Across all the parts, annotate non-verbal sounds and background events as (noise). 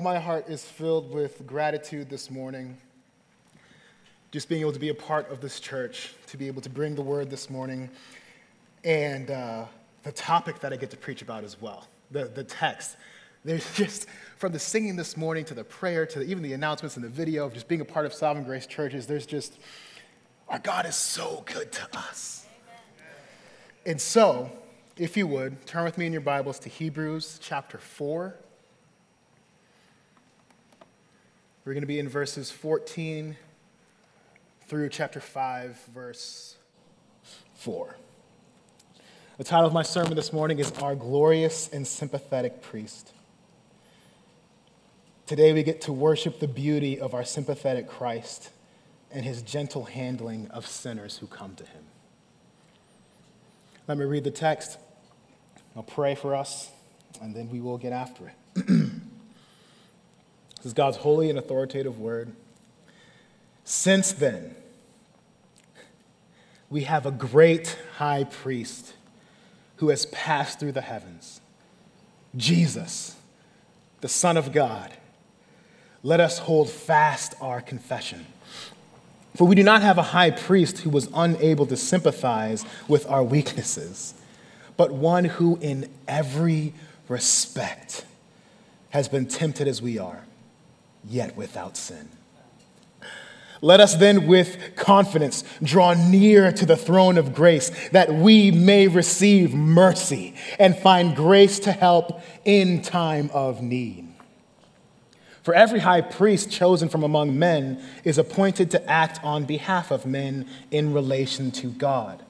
My heart is filled with gratitude this morning. Just being able to be a part of this church, to be able to bring the word this morning, and uh, the topic that I get to preach about as well the, the text. There's (laughs) just, from the singing this morning to the prayer to the, even the announcements and the video of just being a part of Sovereign Grace churches, there's just, our God is so good to us. And so, if you would, turn with me in your Bibles to Hebrews chapter 4. We're going to be in verses 14 through chapter 5, verse 4. The title of my sermon this morning is Our Glorious and Sympathetic Priest. Today we get to worship the beauty of our sympathetic Christ and his gentle handling of sinners who come to him. Let me read the text. I'll pray for us, and then we will get after it. (clears throat) This is God's holy and authoritative word. Since then, we have a great high priest who has passed through the heavens Jesus, the Son of God. Let us hold fast our confession. For we do not have a high priest who was unable to sympathize with our weaknesses, but one who, in every respect, has been tempted as we are yet without sin. Let us then, with confidence, draw near to the throne of grace that we may receive mercy and find grace to help in time of need. For every high priest chosen from among men is appointed to act on behalf of men in relation to God,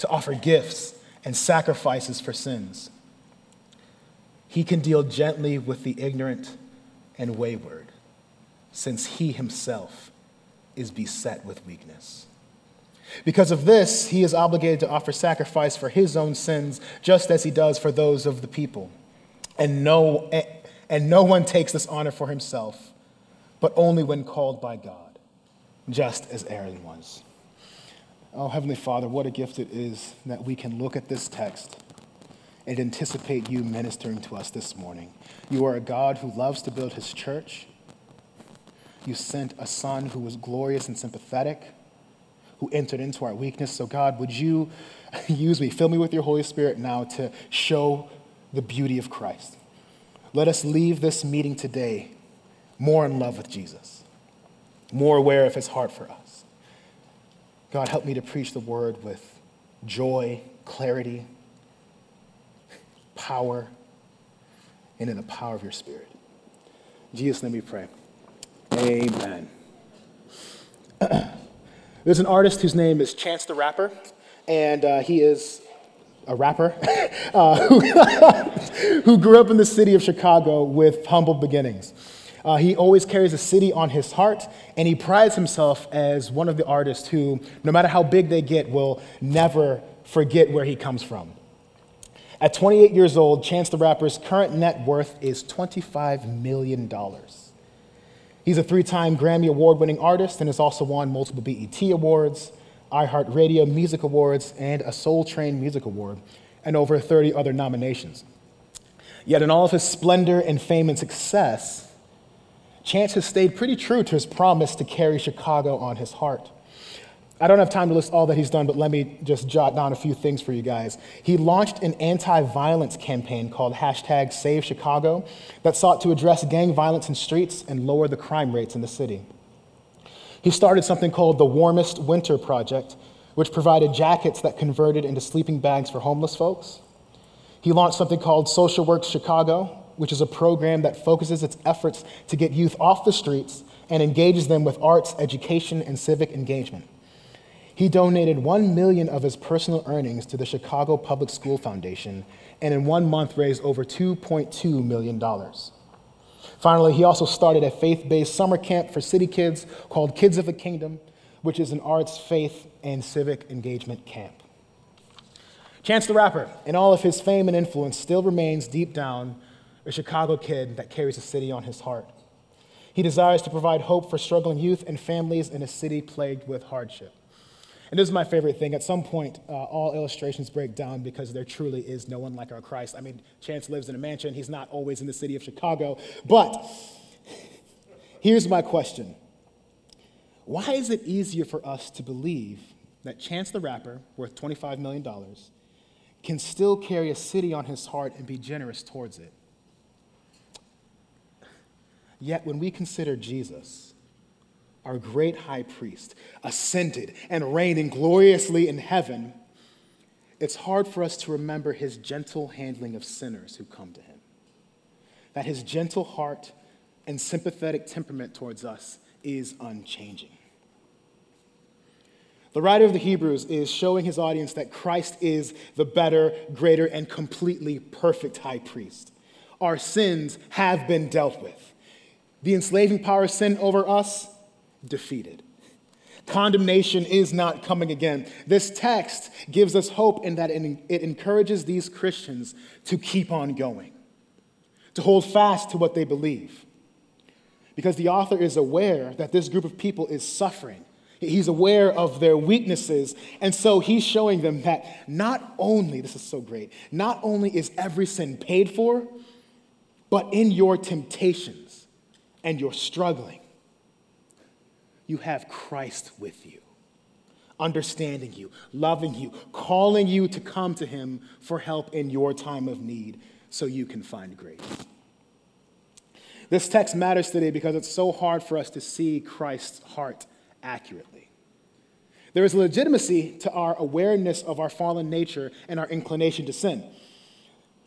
to offer gifts and sacrifices for sins. He can deal gently with the ignorant and wayward since he himself is beset with weakness. Because of this, he is obligated to offer sacrifice for his own sins, just as he does for those of the people. And no, and no one takes this honor for himself, but only when called by God, just as Aaron was. Oh, Heavenly Father, what a gift it is that we can look at this text and anticipate you ministering to us this morning. You are a God who loves to build his church you sent a son who was glorious and sympathetic, who entered into our weakness. So, God, would you (laughs) use me, fill me with your Holy Spirit now to show the beauty of Christ? Let us leave this meeting today more in love with Jesus, more aware of his heart for us. God, help me to preach the word with joy, clarity, power, and in the power of your Spirit. In Jesus' name we pray. Amen. (clears throat) There's an artist whose name is Chance the Rapper, and uh, he is a rapper (laughs) uh, who, (laughs) who, grew up in the city of Chicago with humble beginnings. Uh, he always carries a city on his heart, and he prides himself as one of the artists who, no matter how big they get, will never forget where he comes from. At 28 years old, Chance the Rapper's current net worth is $25 million. He's a three time Grammy Award winning artist and has also won multiple BET Awards, iHeartRadio Music Awards, and a Soul Train Music Award, and over 30 other nominations. Yet, in all of his splendor and fame and success, Chance has stayed pretty true to his promise to carry Chicago on his heart. I don't have time to list all that he's done, but let me just jot down a few things for you guys. He launched an anti violence campaign called hashtag Save Chicago that sought to address gang violence in streets and lower the crime rates in the city. He started something called the Warmest Winter Project, which provided jackets that converted into sleeping bags for homeless folks. He launched something called Social Works Chicago, which is a program that focuses its efforts to get youth off the streets and engages them with arts, education, and civic engagement. He donated 1 million of his personal earnings to the Chicago Public School Foundation and in one month raised over 2.2 million dollars. Finally, he also started a faith-based summer camp for city kids called Kids of the Kingdom, which is an arts, faith, and civic engagement camp. Chance the Rapper, in all of his fame and influence, still remains deep down a Chicago kid that carries a city on his heart. He desires to provide hope for struggling youth and families in a city plagued with hardship. And this is my favorite thing. At some point, uh, all illustrations break down because there truly is no one like our Christ. I mean, Chance lives in a mansion. He's not always in the city of Chicago. But here's my question Why is it easier for us to believe that Chance the Rapper, worth $25 million, can still carry a city on his heart and be generous towards it? Yet, when we consider Jesus, our great high priest, ascended and reigning gloriously in heaven, it's hard for us to remember his gentle handling of sinners who come to him. That his gentle heart and sympathetic temperament towards us is unchanging. The writer of the Hebrews is showing his audience that Christ is the better, greater, and completely perfect high priest. Our sins have been dealt with. The enslaving power of sin over us defeated. Condemnation is not coming again. This text gives us hope in that it encourages these Christians to keep on going, to hold fast to what they believe. Because the author is aware that this group of people is suffering. He's aware of their weaknesses. And so he's showing them that not only, this is so great, not only is every sin paid for, but in your temptations and your struggling, you have Christ with you, understanding you, loving you, calling you to come to him for help in your time of need so you can find grace. This text matters today because it's so hard for us to see Christ's heart accurately. There is legitimacy to our awareness of our fallen nature and our inclination to sin.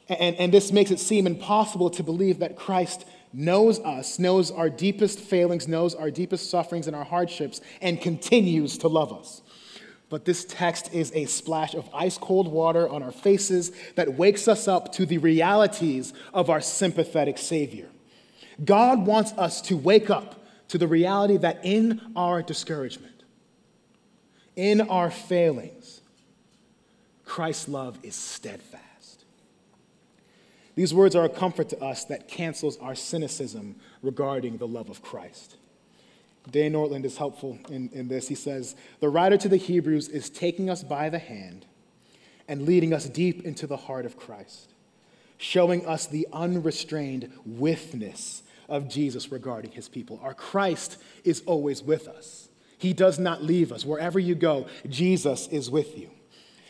And, and this makes it seem impossible to believe that Christ knows us, knows our deepest failings, knows our deepest sufferings and our hardships, and continues to love us. But this text is a splash of ice cold water on our faces that wakes us up to the realities of our sympathetic Savior. God wants us to wake up to the reality that in our discouragement, in our failings, Christ's love is steadfast. These words are a comfort to us that cancels our cynicism regarding the love of Christ. Dane Ortlund is helpful in, in this. He says, The writer to the Hebrews is taking us by the hand and leading us deep into the heart of Christ, showing us the unrestrained withness of Jesus regarding his people. Our Christ is always with us, he does not leave us. Wherever you go, Jesus is with you.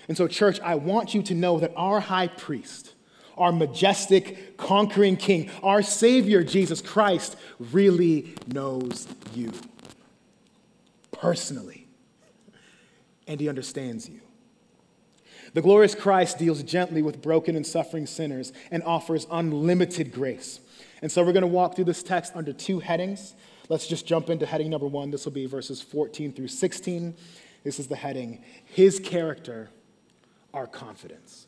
And so, church, I want you to know that our high priest, our majestic, conquering King, our Savior, Jesus Christ, really knows you personally. And he understands you. The glorious Christ deals gently with broken and suffering sinners and offers unlimited grace. And so we're going to walk through this text under two headings. Let's just jump into heading number one. This will be verses 14 through 16. This is the heading His character, our confidence.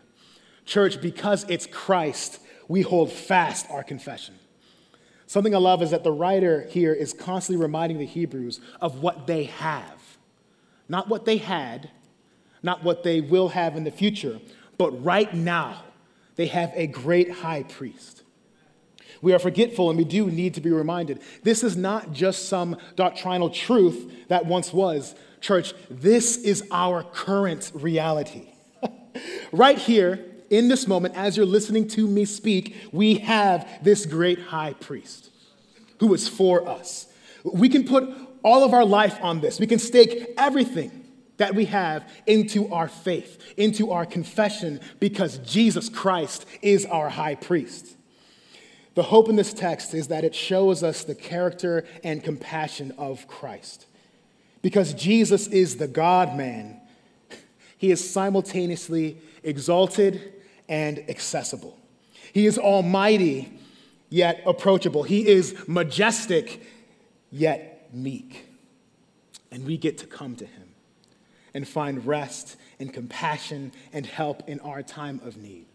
Church, because it's Christ, we hold fast our confession. Something I love is that the writer here is constantly reminding the Hebrews of what they have. Not what they had, not what they will have in the future, but right now, they have a great high priest. We are forgetful and we do need to be reminded. This is not just some doctrinal truth that once was. Church, this is our current reality. (laughs) right here, in this moment, as you're listening to me speak, we have this great high priest who is for us. We can put all of our life on this. We can stake everything that we have into our faith, into our confession, because Jesus Christ is our high priest. The hope in this text is that it shows us the character and compassion of Christ. Because Jesus is the God man, he is simultaneously exalted and accessible. He is almighty, yet approachable. He is majestic, yet meek. And we get to come to him and find rest and compassion and help in our time of need.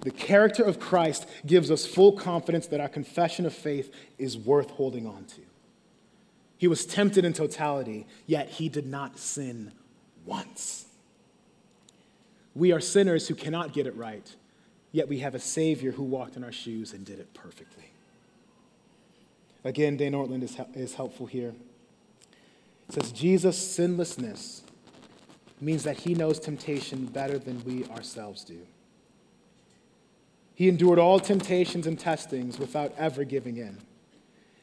The character of Christ gives us full confidence that our confession of faith is worth holding on to. He was tempted in totality, yet he did not sin once. We are sinners who cannot get it right, yet we have a Savior who walked in our shoes and did it perfectly. Again, Dane Ortlund is, is helpful here. It says, Jesus' sinlessness means that he knows temptation better than we ourselves do. He endured all temptations and testings without ever giving in.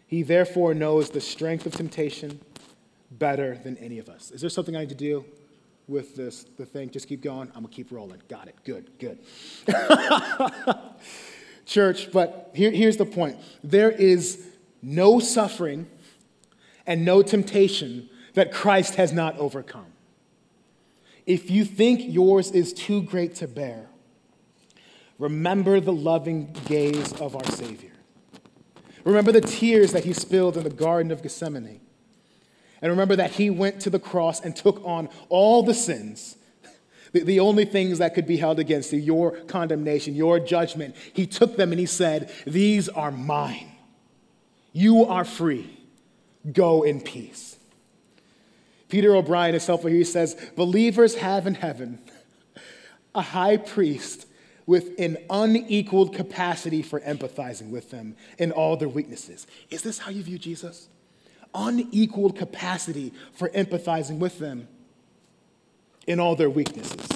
He therefore knows the strength of temptation better than any of us. Is there something I need to do with this the thing? Just keep going. I'm gonna keep rolling. Got it. Good, good. (laughs) Church, but here, here's the point. There is no suffering and no temptation that Christ has not overcome. If you think yours is too great to bear, remember the loving gaze of our Savior. Remember the tears that he spilled in the Garden of Gethsemane. And remember that he went to the cross and took on all the sins, the, the only things that could be held against you, your condemnation, your judgment. He took them and he said, These are mine. You are free. Go in peace. Peter O'Brien is helpful here. He says, Believers have in heaven a high priest with an unequaled capacity for empathizing with them in all their weaknesses. Is this how you view Jesus? Unequaled capacity for empathizing with them in all their weaknesses.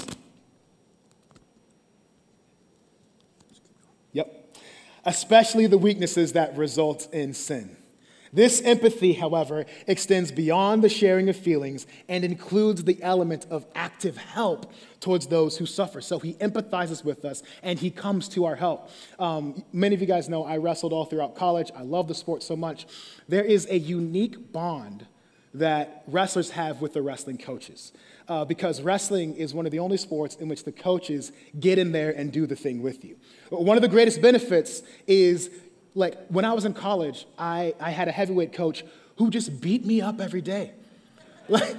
Yep. Especially the weaknesses that result in sin. This empathy, however, extends beyond the sharing of feelings and includes the element of active help towards those who suffer. So he empathizes with us and he comes to our help. Um, many of you guys know I wrestled all throughout college. I love the sport so much. There is a unique bond that wrestlers have with the wrestling coaches. Uh, because wrestling is one of the only sports in which the coaches get in there and do the thing with you. One of the greatest benefits is like when I was in college, I, I had a heavyweight coach who just beat me up every day. (laughs) Like,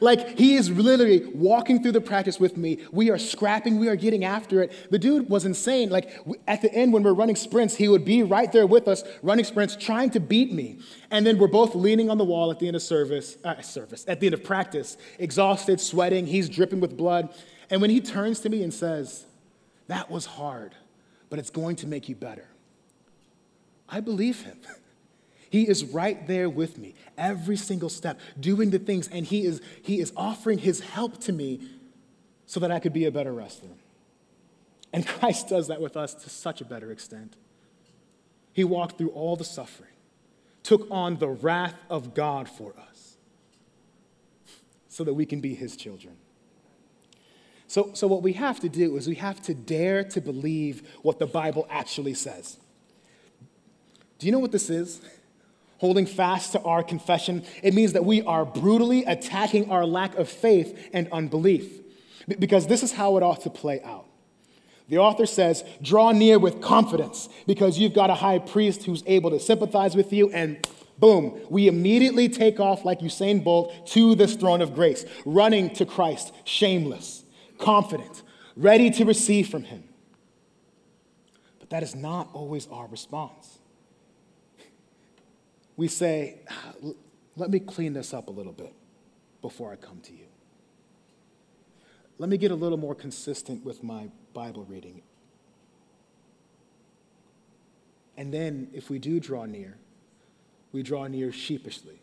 like he is literally walking through the practice with me. We are scrapping, we are getting after it. The dude was insane. Like at the end, when we're running sprints, he would be right there with us, running sprints, trying to beat me. And then we're both leaning on the wall at the end of service, uh, service, at the end of practice, exhausted, sweating. He's dripping with blood. And when he turns to me and says, "That was hard, but it's going to make you better." I believe him. (laughs) He is right there with me every single step, doing the things, and he is, he is offering his help to me so that I could be a better wrestler. And (laughs) Christ does that with us to such a better extent. He walked through all the suffering, took on the wrath of God for us so that we can be his children. So, so, what we have to do is we have to dare to believe what the Bible actually says. Do you know what this is? Holding fast to our confession, it means that we are brutally attacking our lack of faith and unbelief. Because this is how it ought to play out. The author says, Draw near with confidence because you've got a high priest who's able to sympathize with you, and boom, we immediately take off like Usain Bolt to this throne of grace, running to Christ, shameless, confident, ready to receive from him. But that is not always our response we say, ah, let me clean this up a little bit before I come to you. Let me get a little more consistent with my Bible reading. And then, if we do draw near, we draw near sheepishly,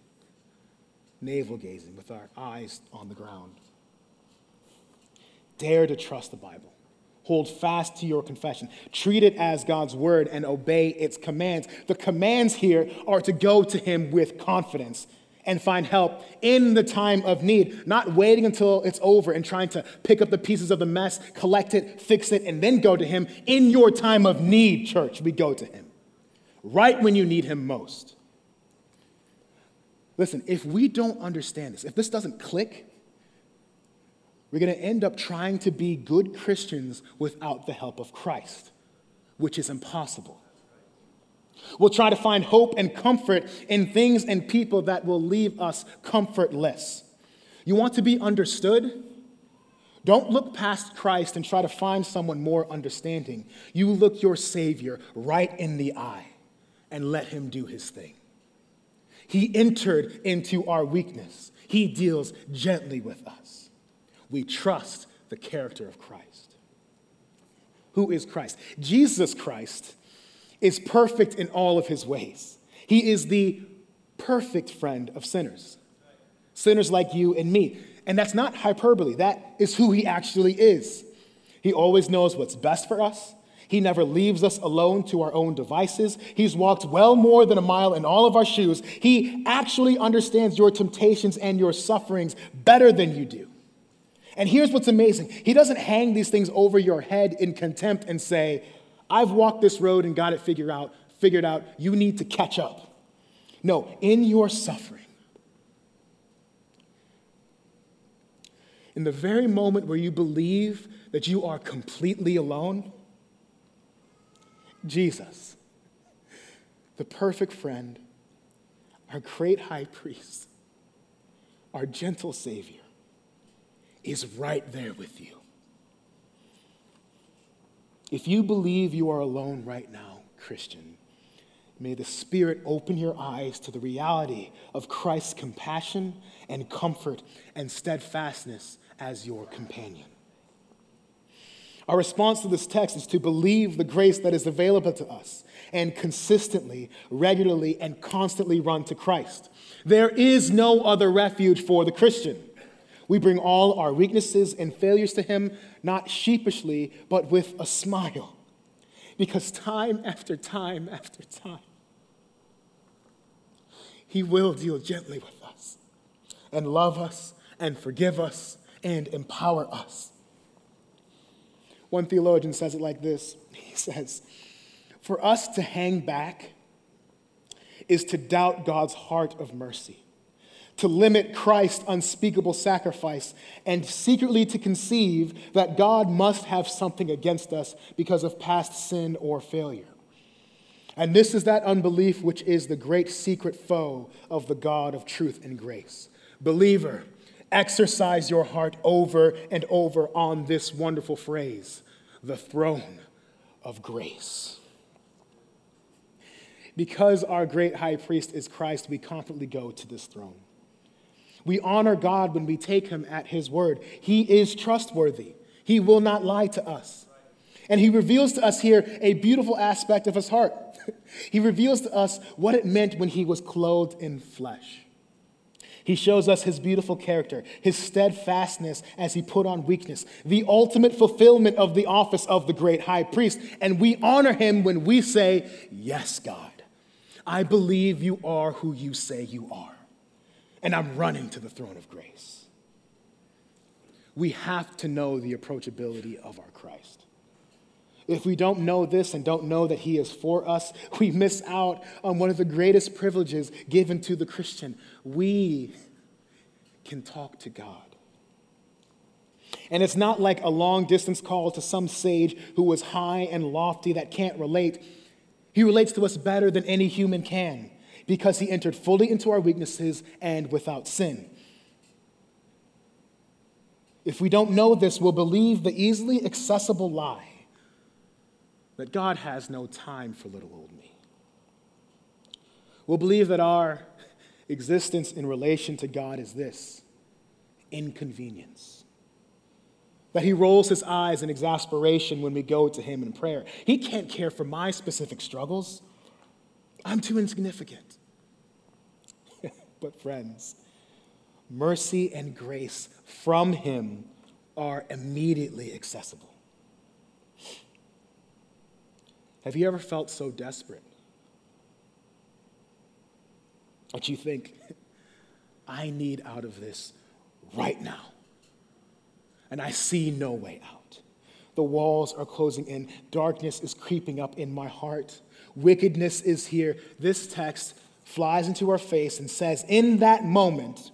navel gazing with our eyes on the ground. Dare to trust the Bible. Hold fast to your confession. Treat it as God's word and obey its commands. The commands here are to go to Him with confidence and find help in the time of need, not waiting until it's over and trying to pick up the pieces of the mess, collect it, fix it, and then go to Him. In your time of need, church, we go to Him. Right when you need Him most. Listen, if we don't understand this, if this doesn't click, we're going to end up trying to be good Christians without the help of Christ, which is impossible. We'll try to find hope and comfort in things and people that will leave us comfortless. You want to be understood? Don't look past Christ and try to find someone more understanding. You look your Savior right in the eye and let him do his thing. He entered into our weakness, he deals gently with us. We trust the character of Christ. Who is Christ? Jesus Christ is perfect in all of his ways. He is the perfect friend of sinners, sinners like you and me. And that's not hyperbole, that is who he actually is. He always knows what's best for us. He never leaves us alone to our own devices. He's walked well more than a mile in all of our shoes. He actually understands your temptations and your sufferings better than you do. And here's what's amazing He doesn't hang these things over your head in contempt and say, I've walked this road and got it figured out, figured out. You need to catch up. No, in your suffering, in the very moment where you believe that you are completely alone, Jesus, the perfect friend, our great high priest, our gentle Savior, is right there with you. If you believe you are alone right now, Christian, may the Spirit open your eyes to the reality of Christ's compassion and comfort and steadfastness as your companion. Our response to this text is to believe the grace that is available to us and consistently, regularly, and constantly run to Christ. There is no other refuge for the Christian. We bring all our weaknesses and failures to Him, not sheepishly, but with a smile. Because time after time after time, He will deal gently with us and love us and forgive us and empower us. One theologian says it like this He (laughs) says, For us to hang back is to doubt God's heart of mercy, to limit Christ's unspeakable sacrifice, and secretly to conceive that God must have something against us because of past sin or failure. And this is that unbelief which is the great secret foe of the God of truth and grace. Believer, exercise your heart over and over on this wonderful phrase the throne of grace. Because our great high priest is Christ, we confidently go to this throne. We honor God when we take him at his word. He is trustworthy, he will not lie to us. And he reveals to us here a beautiful aspect of his heart. (laughs) he reveals to us what it meant when he was clothed in flesh. He shows us his beautiful character, his steadfastness as he put on weakness, the ultimate fulfillment of the office of the great high priest. And we honor him when we say, Yes, God, I believe you are who you say you are. And I'm running to the throne of grace. We have to know the approachability of our Christ. If we don't know this and don't know that He is for us, (laughs) we miss out on one of the greatest privileges given to the Christian. We can talk to God. And it's not like a long distance call to some sage who was high and lofty that can't relate. He relates to us better than any human can because he entered fully into our weaknesses and without sin. If we don't know this, we'll believe the easily accessible lie that God has no time for little old me. We'll believe that our existence in relation to God is this inconvenience. That he rolls his eyes in exasperation when we go to him in prayer. He can't care for my specific struggles. I'm too insignificant. (laughs) but, friends, mercy and grace from him are immediately accessible. Have you ever felt so desperate that you think, (laughs) I need out of this right now? And I see no way out. The walls are closing in, darkness is creeping up in my heart, wickedness is here. This text flies into our face and says, In that moment,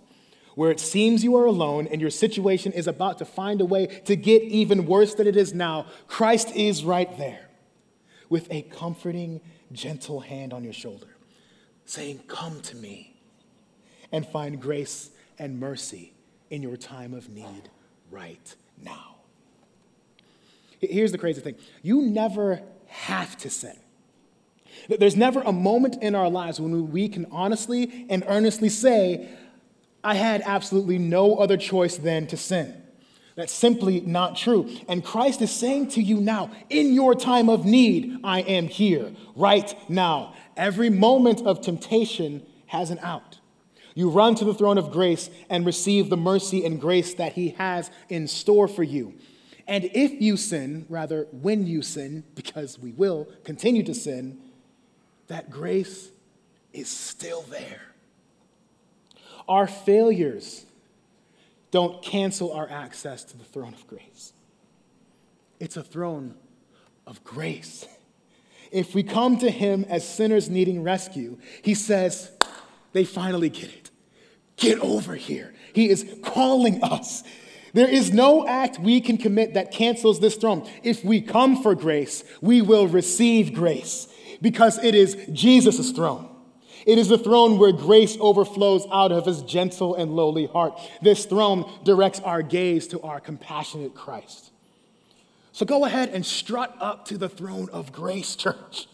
where it seems you are alone and your situation is about to find a way to get even worse than it is now, Christ is right there with a comforting, gentle hand on your shoulder, saying, Come to me and find grace and mercy in your time of need right now. Here's the crazy thing you never have to sin. That there's never a moment in our lives when we can honestly and earnestly say, I had absolutely no other choice than to sin. That's simply not true. And Christ is saying to you now, in your time of need, I am here, right now. Every moment of temptation has an out. You run to the throne of grace and receive the mercy and grace that He has in store for you. And if you sin, rather, when you sin, because we will continue to sin, that grace is still there. Our failures don't cancel our access to the throne of grace. It's a throne of grace. If we come to Him as sinners needing rescue, He says, they finally get it. Get over here. He is calling us. There is no act we can commit that cancels this throne. If we come for grace, we will receive grace because it is Jesus' throne. It is the throne where grace overflows out of his gentle and lowly heart. This throne directs our gaze to our compassionate Christ. So go ahead and strut up to the throne of grace, church.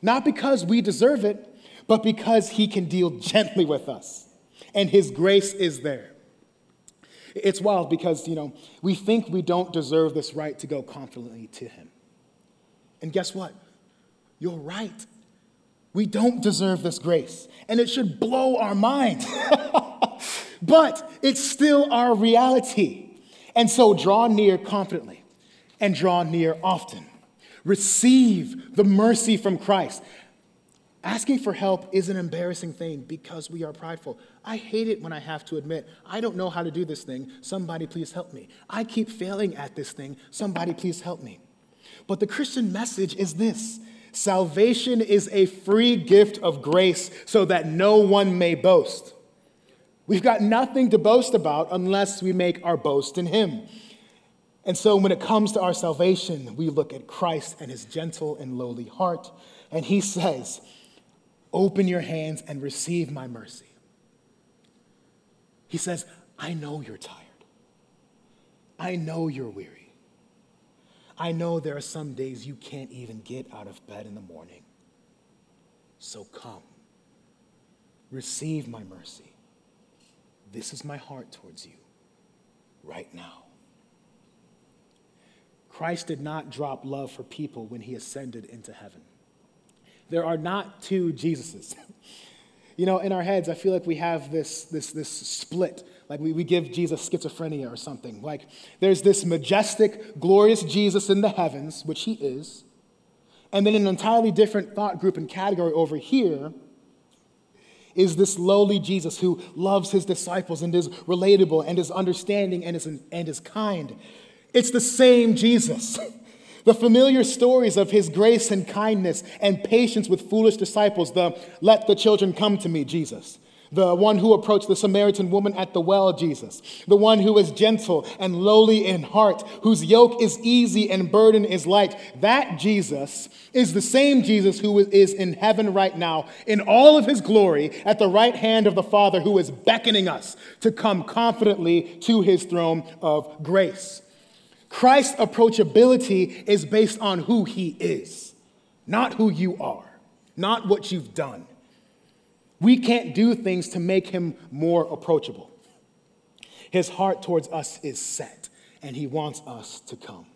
Not because we deserve it, but because he can deal gently with us. And his grace is there. It's wild because, you know, we think we don't deserve this right to go confidently to him. And guess what? You're right. We don't deserve this grace, and it should blow our mind. (laughs) but it's still our reality. And so draw near confidently and draw near often. Receive the mercy from Christ. Asking for help is an embarrassing thing because we are prideful. I hate it when I have to admit, I don't know how to do this thing. Somebody please help me. I keep failing at this thing. Somebody please help me. But the Christian message is this salvation is a free gift of grace so that no one may boast. We've got nothing to boast about unless we make our boast in Him. And so when it comes to our salvation, we look at Christ and His gentle and lowly heart, and He says, Open your hands and receive my mercy. He says, I know you're tired. I know you're weary. I know there are some days you can't even get out of bed in the morning. So come, receive my mercy. This is my heart towards you right now. Christ did not drop love for people when he ascended into heaven. There are not two Jesuses. (laughs) You know, in our heads, I feel like we have this, this, this split. Like we, we give Jesus schizophrenia or something. Like there's this majestic, glorious Jesus in the heavens, which he is, and then an entirely different thought group and category over here is this lowly Jesus who loves his disciples and is relatable and is understanding and is, and is kind. It's the same Jesus. (laughs) The familiar stories of his grace and kindness and patience with foolish disciples, the let the children come to me, Jesus. The one who approached the Samaritan woman at the well, Jesus. The one who is gentle and lowly in heart, whose yoke is easy and burden is light. That Jesus is the same Jesus who is in heaven right now, in all of his glory, at the right hand of the Father, who is beckoning us to come confidently to his throne of grace. Christ's approachability is based on who he is, not who you are, not what you've done. We can't do things to make him more approachable. His heart towards us is set, and he wants us to come.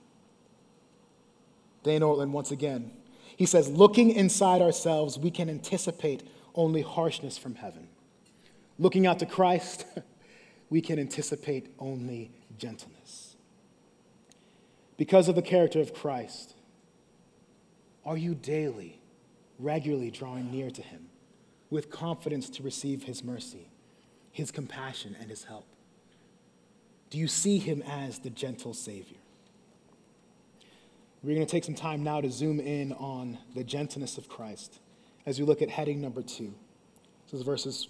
Dane Ortlund, once again, he says, looking inside ourselves, we can anticipate only harshness from heaven. Looking out to Christ, (laughs) we can anticipate only gentleness because of the character of Christ? Are you daily, regularly drawing near to Him with confidence to receive His mercy, His compassion, and His help? Do you see Him as the gentle Savior? We're going to take some time now to zoom in on the gentleness of Christ as we look at heading number two. This is verses,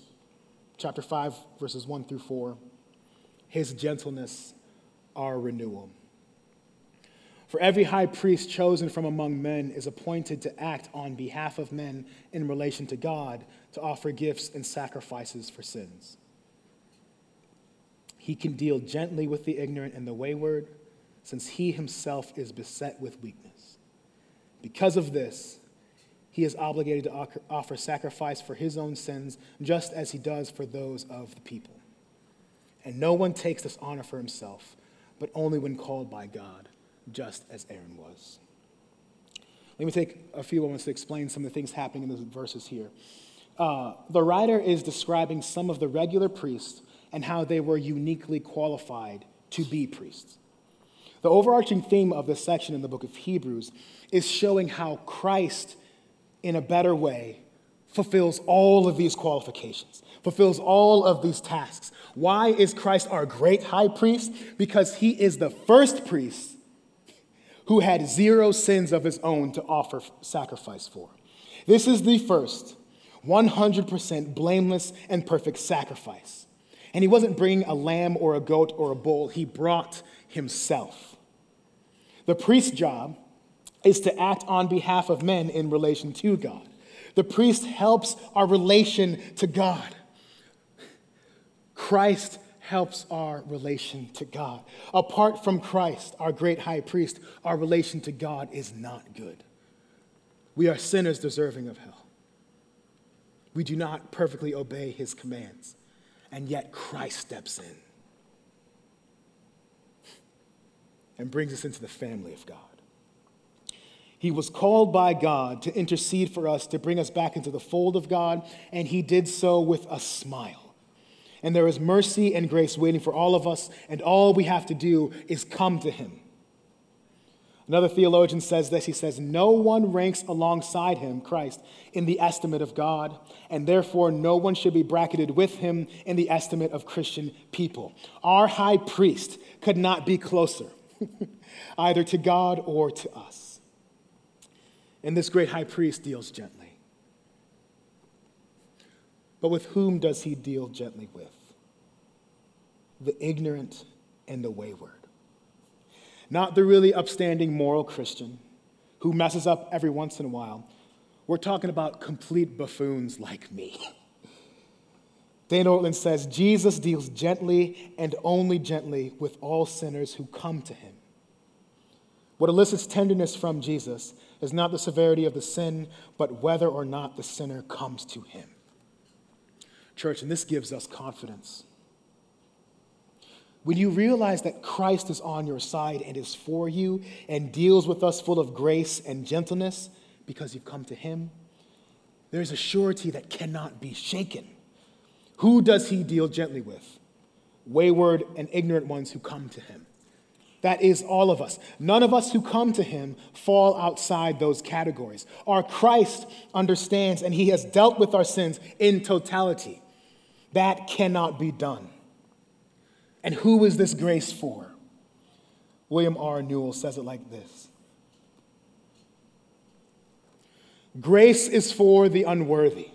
chapter 5, verses 1 through 4. His gentleness, our renewal. For every high priest chosen from among men is appointed to act on behalf of men in relation to God, to offer gifts and sacrifices for sins. He can deal gently with the ignorant and the wayward, since he himself is beset with weakness. Because of this, he is obligated to offer sacrifice for his own sins, just as he does for those of the people. And no one takes this honor for himself, but only when called by God, just as Aaron was. Let me take a few moments to explain some of the things happening in the verses here. Uh, the writer is describing some of the regular priests and how they were uniquely qualified to be priests. The overarching theme of this section in the book of Hebrews is showing how Christ, in a better way, fulfills all of these qualifications, fulfills all of these tasks. Why is Christ our great high priest? Because he is the first priest who had zero sins of his own to offer sacrifice for. This is the first 100% blameless and perfect sacrifice. And he wasn't bringing a lamb or a goat or a bull, he brought himself. The priest's job is to act on behalf of men in relation to God. The priest helps our relation to God. Christ helps our relation to God. Apart from Christ, our great high priest, our relation to God is not good. We are sinners deserving of hell. We do not perfectly obey his commands, and yet Christ steps in. and brings us into the family of God. He was called by God to intercede for us, to bring us back into the fold of God, and he did so with a smile. And there is mercy and grace waiting for all of us, and all we have to do is come to him. Another theologian says this. He says, No one ranks alongside him, Christ, in the estimate of God, and therefore no one should be bracketed with him in the estimate of Christian people. Our high priest could not be closer. (laughs) either to God or to us. And this great high priest deals gently. But with whom does he deal gently with? The ignorant and the wayward. Not the really upstanding moral Christian who messes up every once in a while. We're talking about complete buffoons like me. (laughs) Dane Ortlund says Jesus deals gently and only gently with all sinners who come to him. What elicits tenderness from Jesus is not the severity of the sin, but whether or not the sinner comes to him. Church, and this gives us confidence. When you realize that Christ is on your side and is for you and deals with us full of grace and gentleness because you've come to him, there's a surety that cannot be shaken. Who does he deal gently with? Wayward and ignorant ones who come to him. That is all of us. None of us who come to him fall outside those categories. Our Christ understands and he has dealt with our sins in totality. That cannot be done. And who is this grace for? William R. Newell says it like this Grace is for the unworthy.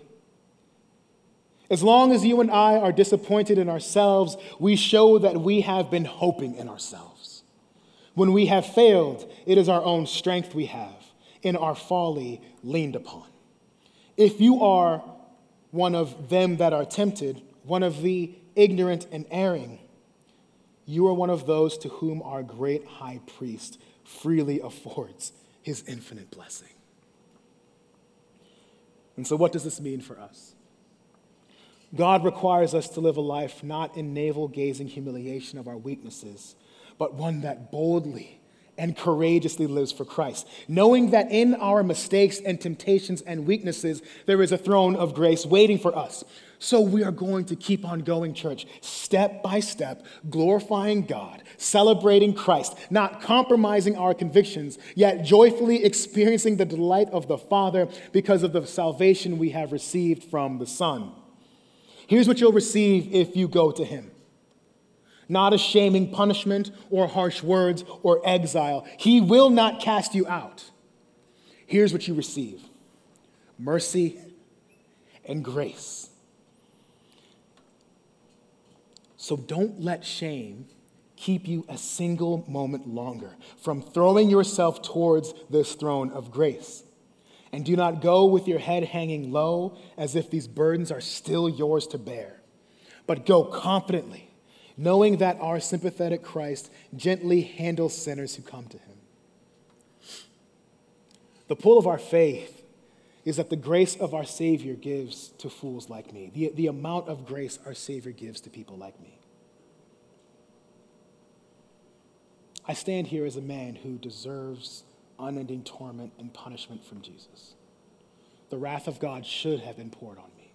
As long as you and I are disappointed in ourselves, we show that we have been hoping in ourselves. When we have failed, it is our own strength we have, in our folly leaned upon. If you are one of them that are tempted, one of the ignorant and erring, you are one of those to whom our great high priest freely affords his infinite blessing. And so, what does this mean for us? God requires us to live a life not in navel gazing humiliation of our weaknesses, but one that boldly and courageously lives for Christ, knowing that in our mistakes and temptations and weaknesses, there is a throne of grace waiting for us. So we are going to keep on going, church, step by step, glorifying God, celebrating Christ, not compromising our convictions, yet joyfully experiencing the delight of the Father because of the salvation we have received from the Son. Here's what you'll receive if you go to him not a shaming punishment or harsh words or exile. He will not cast you out. Here's what you receive mercy and grace. So don't let shame keep you a single moment longer from throwing yourself towards this throne of grace. And do not go with your head hanging low as if these burdens are still yours to bear, but go confidently, knowing that our sympathetic Christ gently handles sinners who come to him. The pull of our faith is that the grace of our Savior gives to fools like me, the, the amount of grace our Savior gives to people like me. I stand here as a man who deserves unending torment and punishment from Jesus. The wrath of God should have been poured on me.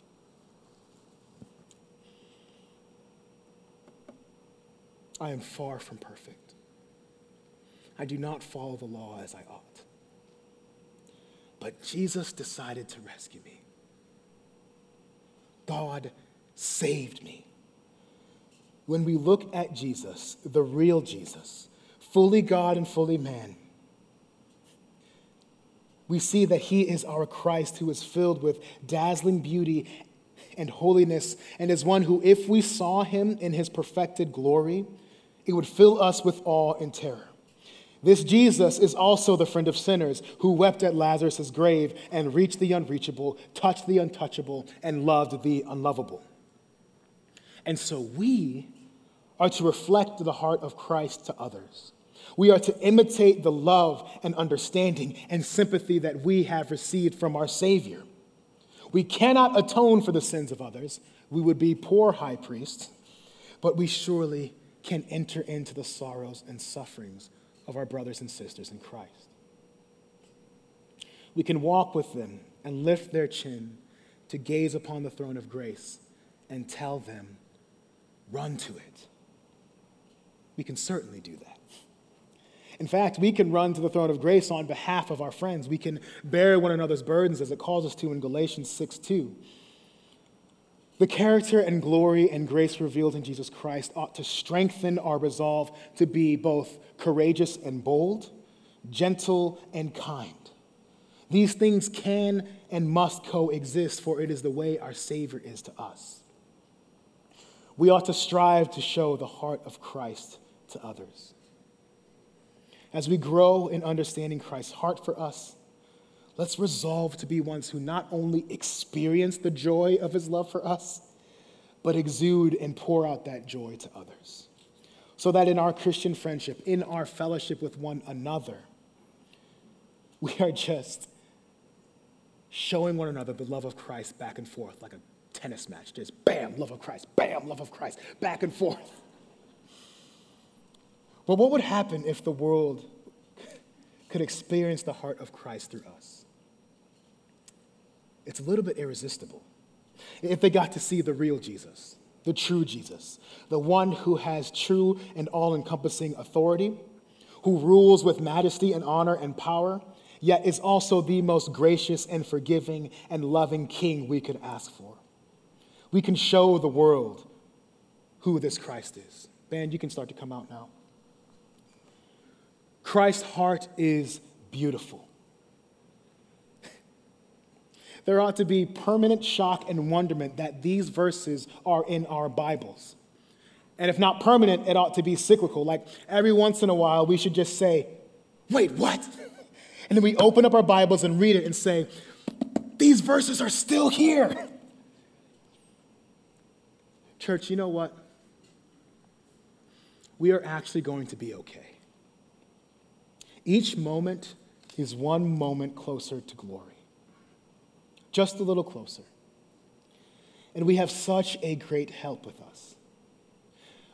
I am far from perfect. I do not follow the law as I ought. But Jesus decided to rescue me. God saved me. When we look at Jesus, the real Jesus, fully God and fully man, we see that he is our Christ who is filled with dazzling beauty and holiness, and is one who, if we saw him in his perfected glory, it would fill us with awe and terror. This Jesus is also the friend of sinners who wept at Lazarus' grave and reached the unreachable, touched the untouchable, and loved the unlovable. And so we are to reflect the heart of Christ to others. We are to imitate the love and understanding and sympathy that we have received from our Savior. We cannot atone for the sins of others. We would be poor high priests, but we surely can enter into the sorrows and sufferings of our brothers and sisters in Christ. We can walk with them and lift their chin to gaze upon the throne of grace and tell them, run to it. We can certainly do that. In fact, we can run to the throne of grace on behalf of our friends. We can bear one another's burdens as it calls us to in Galatians 6 2. The character and glory and grace revealed in Jesus Christ ought to strengthen our resolve to be both courageous and bold, gentle and kind. These things can and must coexist, for it is the way our Savior is to us. We ought to strive to show the heart of Christ to others. As we grow in understanding Christ's heart for us, let's resolve to be ones who not only experience the joy of his love for us, but exude and pour out that joy to others. So that in our Christian friendship, in our fellowship with one another, we are just showing one another the love of Christ back and forth like a tennis match. Just bam, love of Christ, bam, love of Christ, back and forth. But what would happen if the world (laughs) could experience the heart of Christ through us? It's a little bit irresistible. If they got to see the real Jesus, the true Jesus, the one who has true and all encompassing authority, who rules with majesty and honor and power, yet is also the most gracious and forgiving and loving king we could ask for. We can show the world who this Christ is. Band, you can start to come out now. Christ's heart is beautiful. There ought to be permanent shock and wonderment that these verses are in our Bibles. And if not permanent, it ought to be cyclical. Like every once in a while, we should just say, Wait, what? (laughs) And then we open up our Bibles and read it and say, These verses are still here. Church, you know what? We are actually going to be okay. Each moment is one moment closer to glory. Just a little closer. And we have such a great help with us.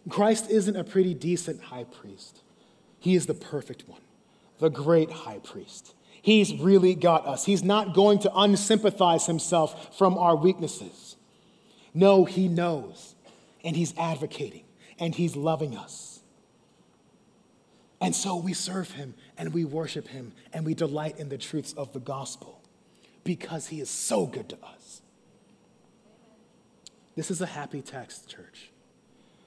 Christ isn't a pretty decent high priest, he is the perfect one, the great high priest. He's really got us. He's not going to unsympathize himself from our weaknesses. No, he knows, and he's advocating, and he's loving us. And so we serve him and we worship him and we delight in the truths of the gospel because he is so good to us. This is a happy text, church.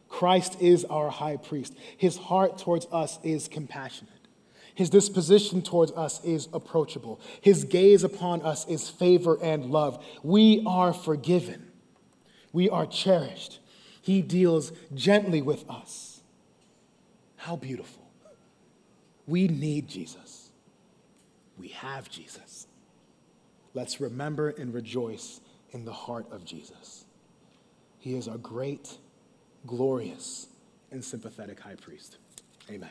Christ is our high priest. His heart towards us is compassionate. His disposition towards us is approachable. His gaze upon us is favor and love. We are forgiven. We are cherished. He deals gently with us. How beautiful. We need Jesus. We have Jesus. Let's remember and rejoice in the heart of Jesus. He is our great, glorious, and sympathetic high priest. Amen.